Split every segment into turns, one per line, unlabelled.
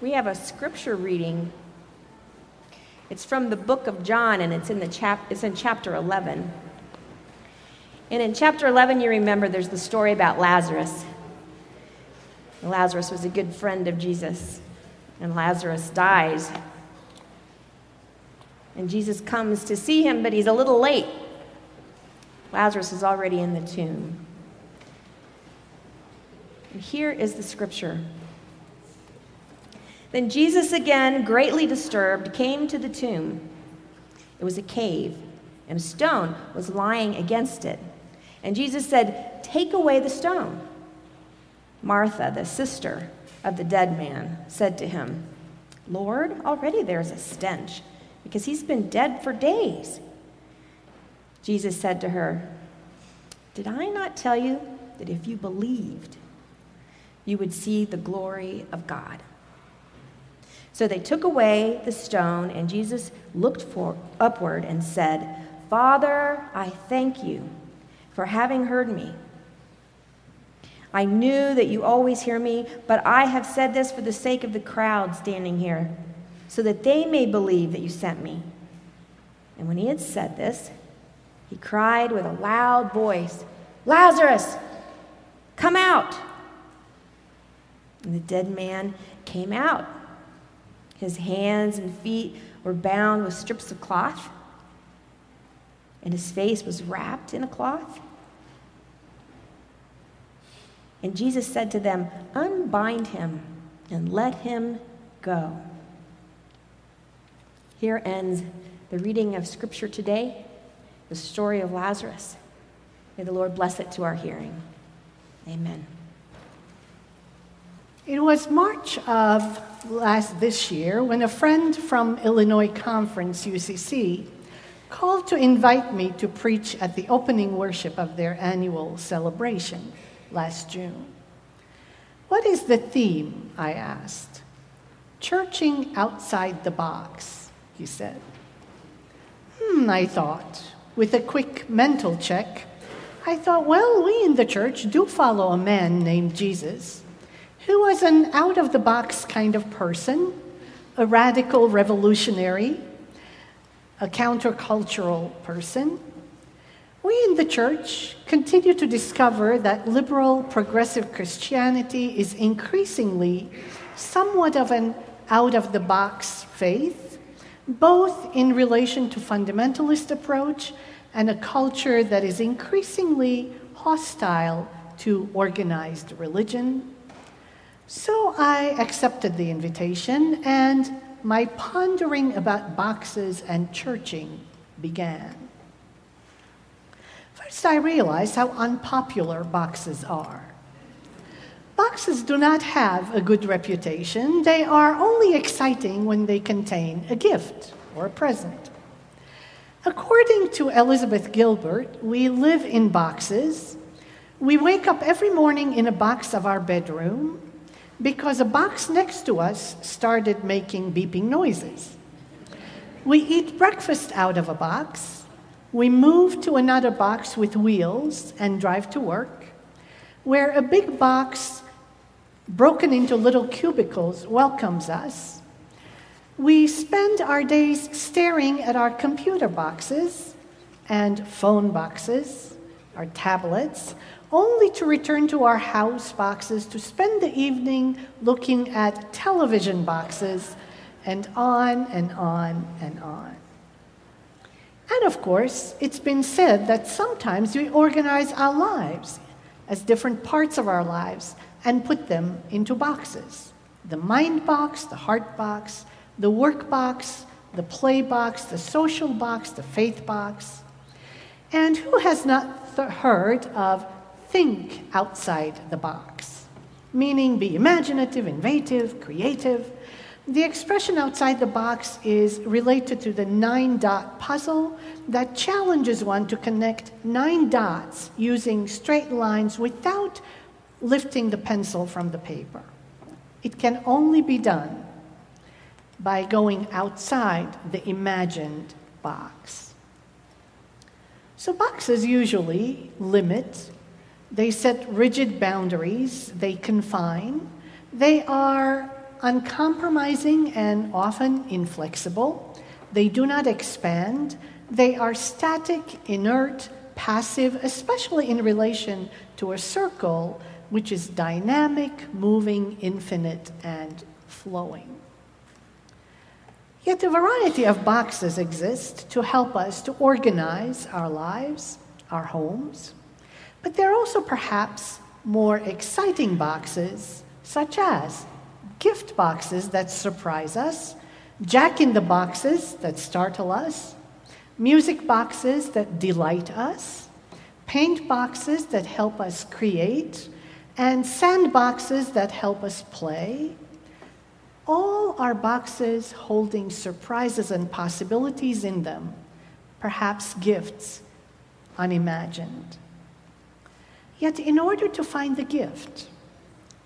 we have a scripture reading. It's from the book of John, and it's in, the chap- it's in chapter 11. And in chapter 11, you remember there's the story about Lazarus. Lazarus was a good friend of Jesus, and Lazarus dies. And Jesus comes to see him, but he's a little late. Lazarus is already in the tomb. And here is the scripture. Then Jesus, again, greatly disturbed, came to the tomb. It was a cave, and a stone was lying against it. And Jesus said, Take away the stone. Martha, the sister of the dead man, said to him, Lord, already there's a stench, because he's been dead for days. Jesus said to her, Did I not tell you that if you believed, you would see the glory of God? So they took away the stone, and Jesus looked for, upward and said, Father, I thank you for having heard me. I knew that you always hear me, but I have said this for the sake of the crowd standing here, so that they may believe that you sent me. And when he had said this, he cried with a loud voice, Lazarus, come out! And the dead man came out his hands and feet were bound with strips of cloth, and his face was wrapped in a cloth. And Jesus said to them, Unbind him and let him go. Here ends the reading of Scripture today, the story of Lazarus. May the Lord bless it to our hearing. Amen.
It was March of last this year when a friend from Illinois Conference, UCC, called to invite me to preach at the opening worship of their annual celebration last June. What is the theme? I asked. Churching outside the box, he said. Hmm, I thought. With a quick mental check, I thought, well, we in the church do follow a man named Jesus who was an out of the box kind of person, a radical revolutionary, a countercultural person. We in the church continue to discover that liberal progressive Christianity is increasingly somewhat of an out of the box faith, both in relation to fundamentalist approach and a culture that is increasingly hostile to organized religion, so I accepted the invitation, and my pondering about boxes and churching began. First, I realized how unpopular boxes are. Boxes do not have a good reputation. They are only exciting when they contain a gift or a present. According to Elizabeth Gilbert, we live in boxes. We wake up every morning in a box of our bedroom because a box next to us started making beeping noises. We eat breakfast out of a box. We move to another box with wheels and drive to work, where a big box broken into little cubicles welcomes us. We spend our days staring at our computer boxes and phone boxes, our tablets, only to return to our house boxes to spend the evening looking at television boxes, and on and on and on. And of course, it's been said that sometimes we organize our lives as different parts of our lives and put them into boxes the mind box, the heart box, the work box, the play box, the social box, the faith box. And who has not th- heard of think outside the box, meaning be imaginative, innovative, creative. The expression outside the box is related to the nine dot puzzle that challenges one to connect nine dots using straight lines without lifting the pencil from the paper. It can only be done by going outside the imagined box. So, boxes usually limit they set rigid boundaries, they confine, they are uncompromising and often inflexible. They do not expand. They are static, inert, passive, especially in relation to a circle which is dynamic, moving, infinite, and flowing. Yet a variety of boxes exist to help us to organize our lives, our homes. But there are also perhaps more exciting boxes, such as gift boxes that surprise us, jack in the boxes that startle us, music boxes that delight us, paint boxes that help us create, and sand boxes that help us play, all are boxes holding surprises and possibilities in them, perhaps gifts unimagined. Yet, in order to find the gift,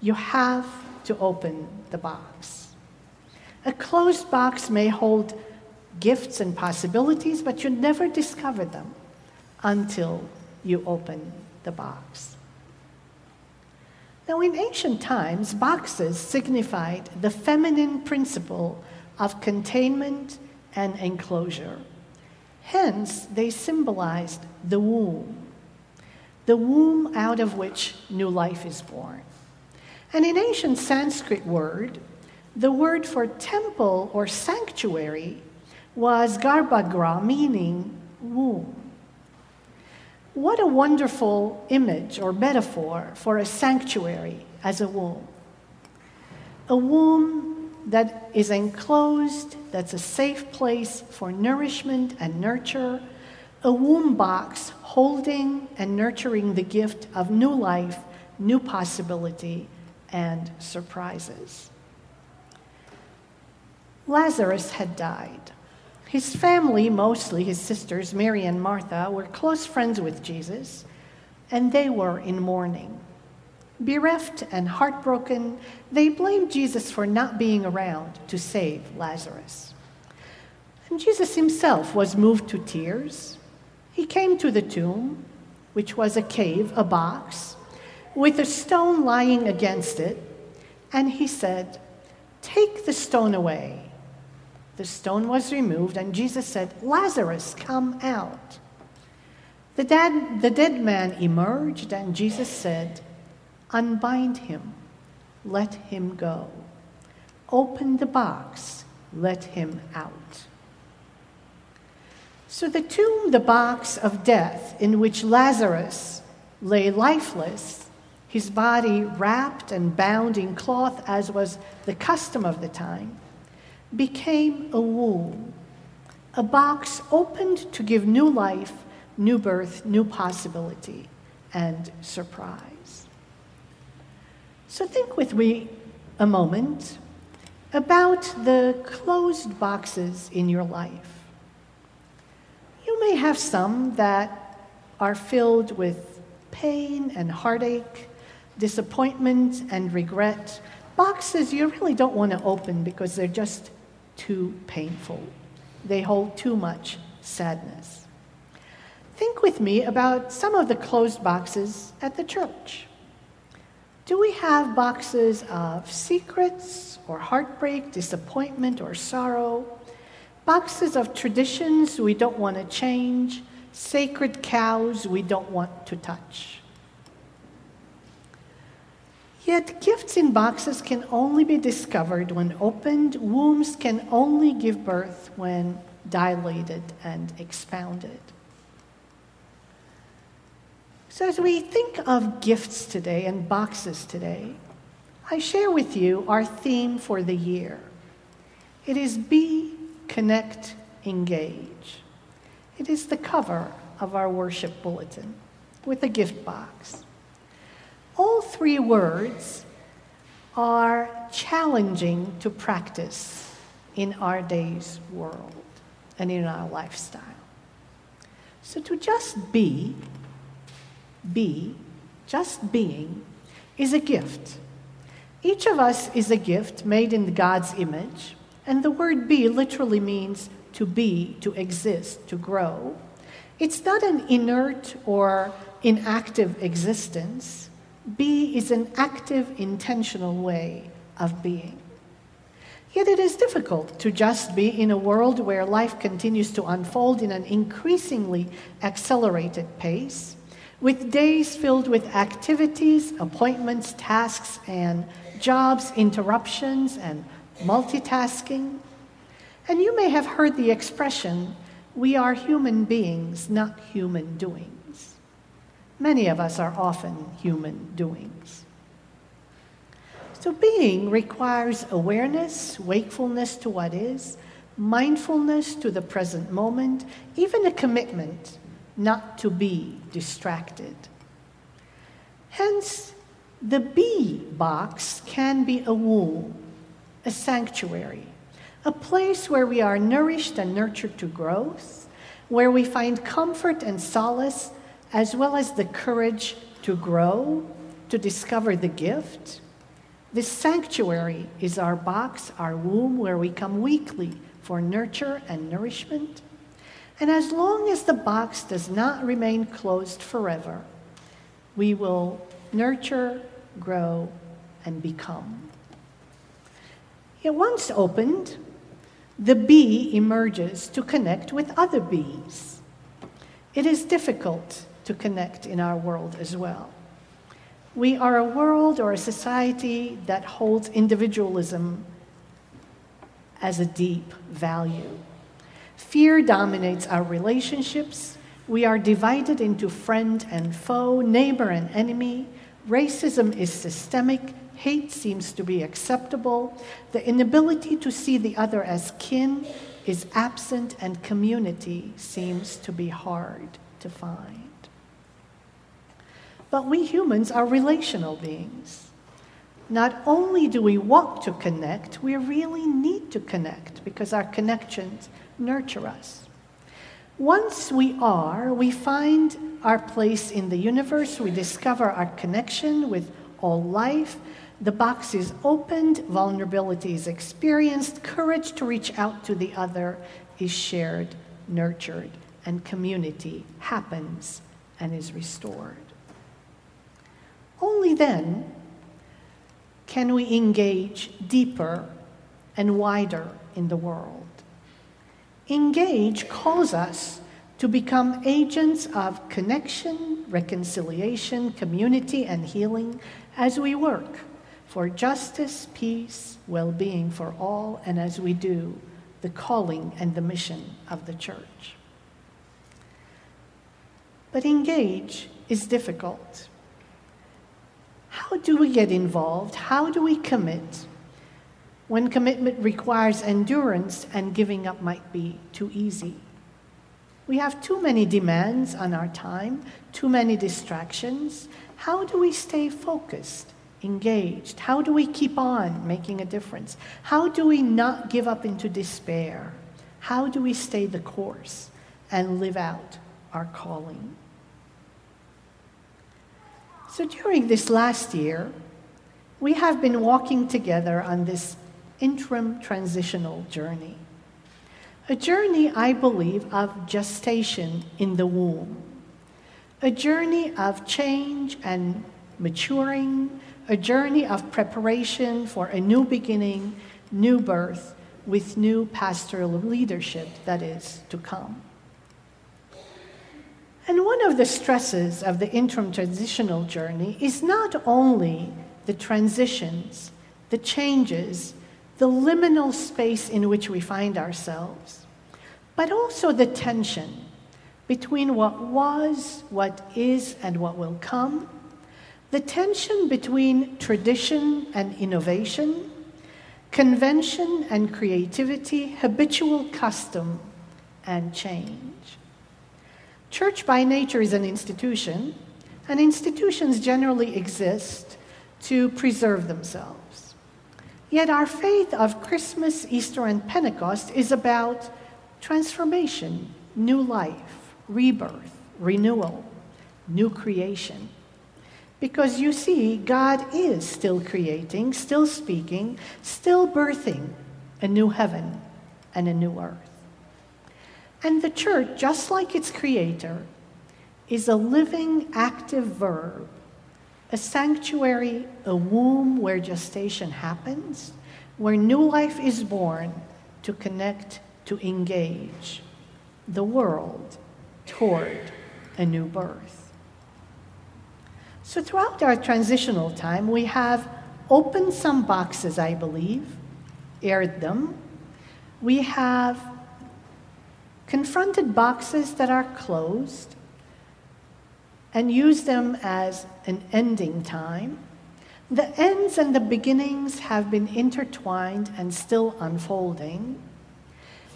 you have to open the box. A closed box may hold gifts and possibilities, but you never discover them until you open the box. Now, in ancient times, boxes signified the feminine principle of containment and enclosure. Hence, they symbolized the womb, the womb out of which new life is born. And in ancient Sanskrit word, the word for temple or sanctuary was garbhagra, meaning womb. What a wonderful image or metaphor for a sanctuary as a womb. A womb that is enclosed, that's a safe place for nourishment and nurture, a womb box holding and nurturing the gift of new life, new possibility, and surprises. Lazarus had died. His family, mostly his sisters, Mary and Martha, were close friends with Jesus, and they were in mourning. Bereft and heartbroken, they blamed Jesus for not being around to save Lazarus. And Jesus himself was moved to tears. He came to the tomb, which was a cave, a box, with a stone lying against it, and he said, Take the stone away. The stone was removed, and Jesus said, Lazarus, come out. The dead, the dead man emerged, and Jesus said, Unbind him, let him go. Open the box, let him out. So the tomb, the box of death in which Lazarus lay lifeless, his body wrapped and bound in cloth as was the custom of the time, became a womb, a box opened to give new life, new birth, new possibility, and surprise. So think with me a moment about the closed boxes in your life. You may have some that are filled with pain and heartache, disappointment and regret, boxes you really don't want to open because they're just too painful. They hold too much sadness. Think with me about some of the closed boxes at the church. Do we have boxes of secrets or heartbreak, disappointment, or sorrow? Boxes of traditions we don't want to change, sacred cows we don't want to touch. Yet gifts in boxes can only be discovered when opened. Wombs can only give birth when dilated and expounded. So, as we think of gifts today and boxes today, I share with you our theme for the year. It is Be, Connect, Engage. It is the cover of our worship bulletin with a gift box all three words are challenging to practice in our day's world and in our lifestyle. So to just be, be, just being, is a gift. Each of us is a gift made in God's image, and the word be literally means to be, to exist, to grow. It's not an inert or inactive existence. Be is an active, intentional way of being. Yet it is difficult to just be in a world where life continues to unfold in an increasingly accelerated pace, with days filled with activities, appointments, tasks, and jobs, interruptions, and multitasking. And you may have heard the expression, we are human beings, not human doings. Many of us are often human doings. So, being requires awareness, wakefulness to what is, mindfulness to the present moment, even a commitment not to be distracted. Hence, the be box can be a womb, a sanctuary, a place where we are nourished and nurtured to growth, where we find comfort and solace, as well as the courage to grow, to discover the gift this sanctuary is our box, our womb, where we come weekly for nurture and nourishment. And as long as the box does not remain closed forever, we will nurture, grow, and become. Yet once opened, the bee emerges to connect with other bees. It is difficult to connect in our world as well. We are a world or a society that holds individualism as a deep value. Fear dominates our relationships. We are divided into friend and foe, neighbor and enemy. Racism is systemic. Hate seems to be acceptable. The inability to see the other as kin is absent, and community seems to be hard to find. But we humans are relational beings. Not only do we want to connect, we really need to connect because our connections nurture us. Once we are, we find our place in the universe, we discover our connection with all life. The box is opened, vulnerability is experienced, courage to reach out to the other is shared, nurtured, and community happens and is restored. Only then can we engage deeper and wider in the world. Engage calls us to become agents of connection, reconciliation, community, and healing as we work for justice, peace, well being for all, and as we do the calling and the mission of the church. But engage is difficult. How do we get involved? How do we commit when commitment requires endurance and giving up might be too easy? We have too many demands on our time, too many distractions. How do we stay focused, engaged? How do we keep on making a difference? How do we not give up into despair? How do we stay the course and live out our calling? So during this last year, we have been walking together on this interim transitional journey. A journey, I believe, of gestation in the womb. A journey of change and maturing, a journey of preparation for a new beginning, new birth, with new pastoral leadership that is to come. And one of the stresses of the interim transitional journey is not only the transitions, the changes, the liminal space in which we find ourselves, but also the tension between what was, what is, and what will come, the tension between tradition and innovation, convention and creativity, habitual custom and change. Church by nature is an institution, and institutions generally exist to preserve themselves. Yet our faith of Christmas, Easter, and Pentecost is about transformation, new life, rebirth, renewal, new creation. Because you see, God is still creating, still speaking, still birthing a new heaven and a new earth. And the church, just like its creator, is a living, active verb, a sanctuary, a womb where gestation happens, where new life is born to connect, to engage the world toward a new birth. So, throughout our transitional time, we have opened some boxes, I believe, aired them. We have confronted boxes that are closed and used them as an ending time. The ends and the beginnings have been intertwined and still unfolding.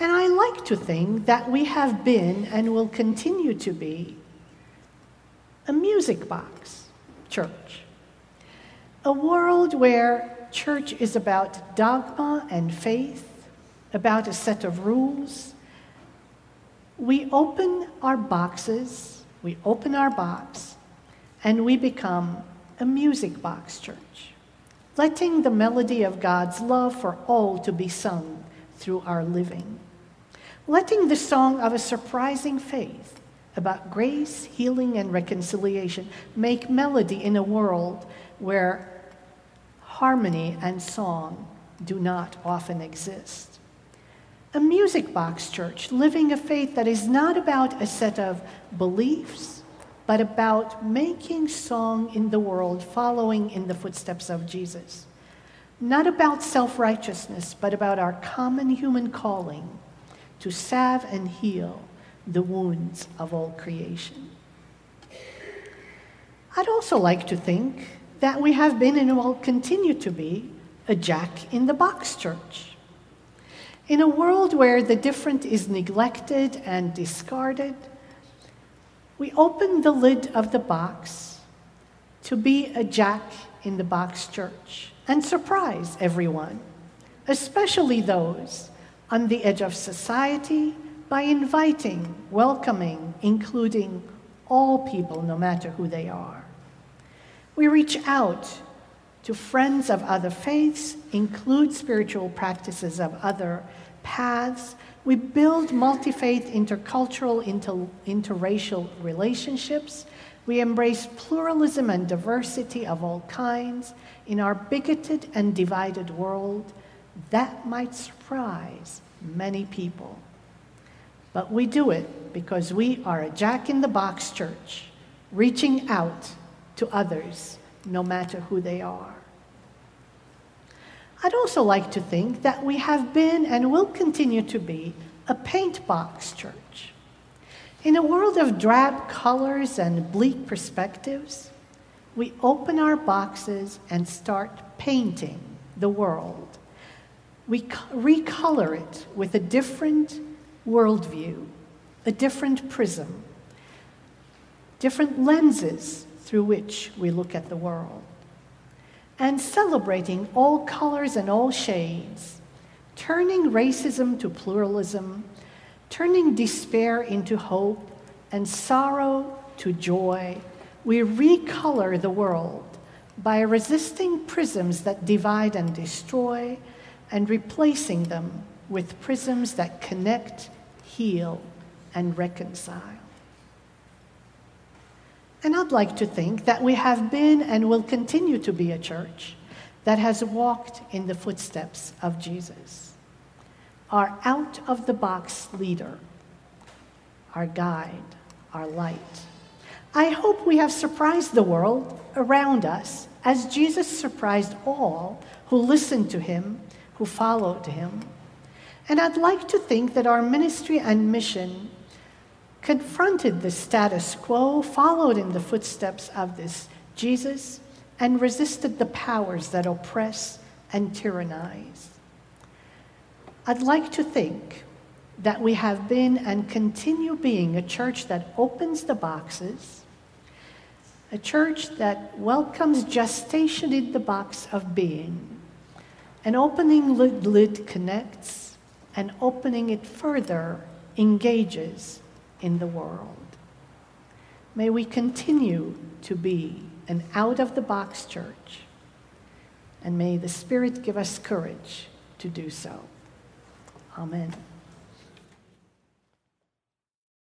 And I like to think that we have been and will continue to be a music box church. A world where church is about dogma and faith, about a set of rules. We open our boxes, we open our box, and we become a music box church, letting the melody of God's love for all to be sung through our living, letting the song of a surprising faith about grace, healing, and reconciliation make melody in a world where harmony and song do not often exist. A music box church, living a faith that is not about a set of beliefs but about making song in the world following in the footsteps of Jesus. Not about self righteousness, but about our common human calling to salve and heal the wounds of all creation. I'd also like to think that we have been and will continue to be a jack in the box church. In a world where the different is neglected and discarded, we open the lid of the box to be a jack in the box church and surprise everyone, especially those on the edge of society, by inviting, welcoming, including all people, no matter who they are. We reach out to friends of other faiths, include spiritual practices of other paths, we build multi faith, intercultural, inter- interracial relationships. We embrace pluralism and diversity of all kinds in our bigoted and divided world. That might surprise many people. But we do it because we are a jack in the box church, reaching out to others, no matter who they are. I'd also like to think that we have been and will continue to be a paint box church. In a world of drab colors and bleak perspectives, we open our boxes and start painting the world. We recolor it with a different worldview, a different prism, different lenses through which we look at the world and celebrating all colors and all shades, turning racism to pluralism, turning despair into hope, and sorrow to joy, we recolor the world by resisting prisms that divide and destroy and replacing them with prisms that connect, heal, and reconcile. And I'd like to think that we have been and will continue to be a church that has walked in the footsteps of Jesus, our out of the box leader, our guide, our light. I hope we have surprised the world around us as Jesus surprised all who listened to him, who followed him. And I'd like to think that our ministry and mission confronted the status quo, followed in the footsteps of this Jesus, and resisted the powers that oppress and tyrannize. I'd like to think that we have been and continue being a church that opens the boxes, a church that welcomes gestation in the box of being. An opening lid, lid connects, and opening it further engages in the world. May we continue to be an out of the box church, and may the Spirit give us courage to do so. Amen.